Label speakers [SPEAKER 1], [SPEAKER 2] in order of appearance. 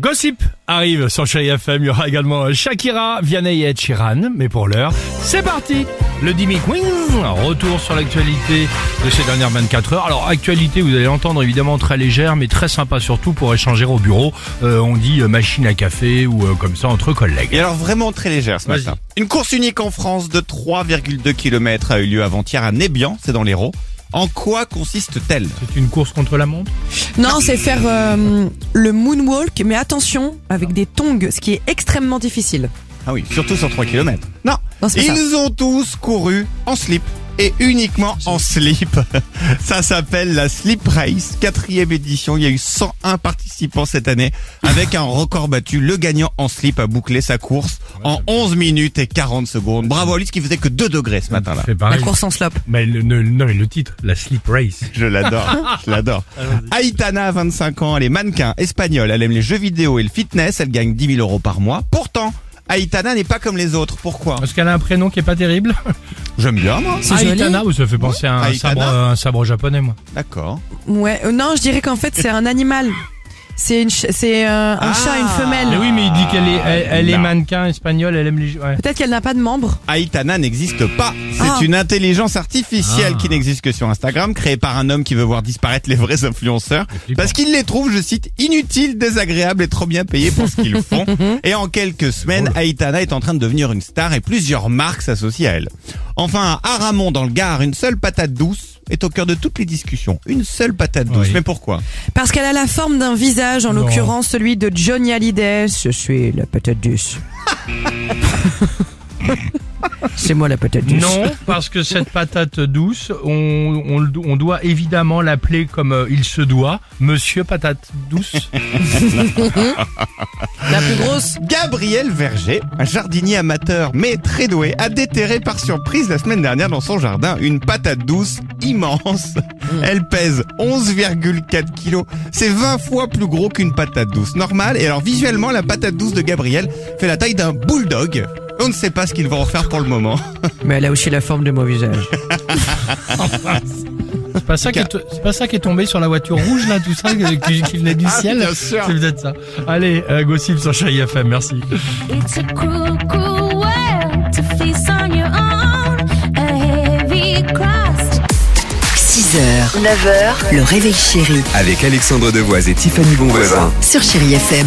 [SPEAKER 1] Gossip arrive sur Chéri FM. Il y aura également euh, Shakira, Vianney et Sheeran. Mais pour l'heure, c'est parti Le Dimi Queen, retour sur l'actualité de ces dernières 24 heures. Alors, actualité, vous allez l'entendre évidemment très légère, mais très sympa surtout pour échanger au bureau. Euh, on dit euh, machine à café ou euh, comme ça entre collègues.
[SPEAKER 2] Et alors vraiment très légère ce matin. Une course unique en France de 3,2 km a eu lieu avant-hier à Nébian, c'est dans l'Hérault. En quoi consiste-t-elle?
[SPEAKER 1] C'est une course contre la montre?
[SPEAKER 3] Non, c'est faire euh, le moonwalk, mais attention, avec des tongs, ce qui est extrêmement difficile.
[SPEAKER 2] Ah oui, surtout sur 3 km. Non,
[SPEAKER 3] Non, c'est pas
[SPEAKER 2] ils ont tous couru en slip et uniquement en slip. Ça s'appelle la Slip Race, quatrième édition. Il y a eu 101 participants cette année avec un record battu. Le gagnant en slip a bouclé sa course en 11 minutes et 40 secondes. Bravo à lui, ce qui faisait que 2 degrés ce matin-là.
[SPEAKER 1] C'est
[SPEAKER 3] La course en slope.
[SPEAKER 1] Mais le, le- non, mais le titre, la Sleep Race.
[SPEAKER 2] Je l'adore, je l'adore. Aitana, 25 ans, elle est mannequin espagnole, elle aime les jeux vidéo et le fitness, elle gagne 10 000 euros par mois. Pourtant, Aitana n'est pas comme les autres. Pourquoi?
[SPEAKER 1] Parce qu'elle a un prénom qui est pas terrible.
[SPEAKER 2] J'aime bien, moi.
[SPEAKER 3] C'est joli.
[SPEAKER 1] Aitana, ou ça fait penser à un
[SPEAKER 2] Aitana.
[SPEAKER 1] sabre, un sabre japonais, moi.
[SPEAKER 2] D'accord.
[SPEAKER 3] Ouais, euh, non, je dirais qu'en fait, c'est un animal. C'est une, ch- c'est euh, un
[SPEAKER 2] Ah.
[SPEAKER 3] chat, une femelle.
[SPEAKER 1] Mais oui, mais il dit qu'elle est, elle, elle est
[SPEAKER 2] Non.
[SPEAKER 1] mannequin espagnole, elle aime les jeux. ouais.
[SPEAKER 3] Peut-être qu'elle n'a pas de membres.
[SPEAKER 2] Aitana n'existe pas. C'est
[SPEAKER 3] Ah.
[SPEAKER 2] une intelligence artificielle
[SPEAKER 1] Ah.
[SPEAKER 2] qui n'existe que sur Instagram, créée par un homme qui veut voir disparaître les vrais influenceurs.
[SPEAKER 1] flippant.
[SPEAKER 2] Parce qu'il les trouve, je cite, inutiles, désagréables et trop bien payés pour ce qu'ils font. et en quelques semaines, Aitana est en train de devenir une star et plusieurs marques s'associent à elle. Enfin, à Aramon, dans le Gard, une seule patate douce est au cœur de toutes les discussions. Une seule patate douce.
[SPEAKER 1] Oui.
[SPEAKER 2] Mais pourquoi?
[SPEAKER 3] Parce qu'elle a la forme d'un visage, en l'occurrence celui de Johnny Hallyday. Je suis la patate douce. c'est moi la patate douce.
[SPEAKER 1] Non, parce que cette patate douce, on doit évidemment l'appeler comme euh, il se doit, Monsieur Patate Douce.
[SPEAKER 3] La plus grosse.
[SPEAKER 2] Gabriel Verger, un jardinier amateur mais très doué, a déterré par surprise la semaine dernière dans son jardin une patate douce immense. Elle pèse 11,4 kilos. C'est 20 fois plus gros qu'une patate douce normale. Et alors visuellement, la patate douce de Gabriel fait la taille d'un bulldog. On ne sait pas ce qu'ils vont en faire pour le moment.
[SPEAKER 3] Mais elle a aussi la forme de mon visage.
[SPEAKER 1] C'est pas ça qui est, c'est pas ça qui est tombé sur la voiture rouge là, tout ça, qui, qui venait du
[SPEAKER 2] Ah,
[SPEAKER 1] ciel.
[SPEAKER 2] bien sûr.
[SPEAKER 1] C'est peut-être ça. Allez, euh, gossip sur Chéri FM, merci.
[SPEAKER 4] It's a cruel, cruel world to face on your own. A heavy cross
[SPEAKER 5] 6h, 9h, le réveil chéri
[SPEAKER 6] Avec Alexandre Devoise et Tiffany Bonvoisin.
[SPEAKER 5] sur Chérie FM.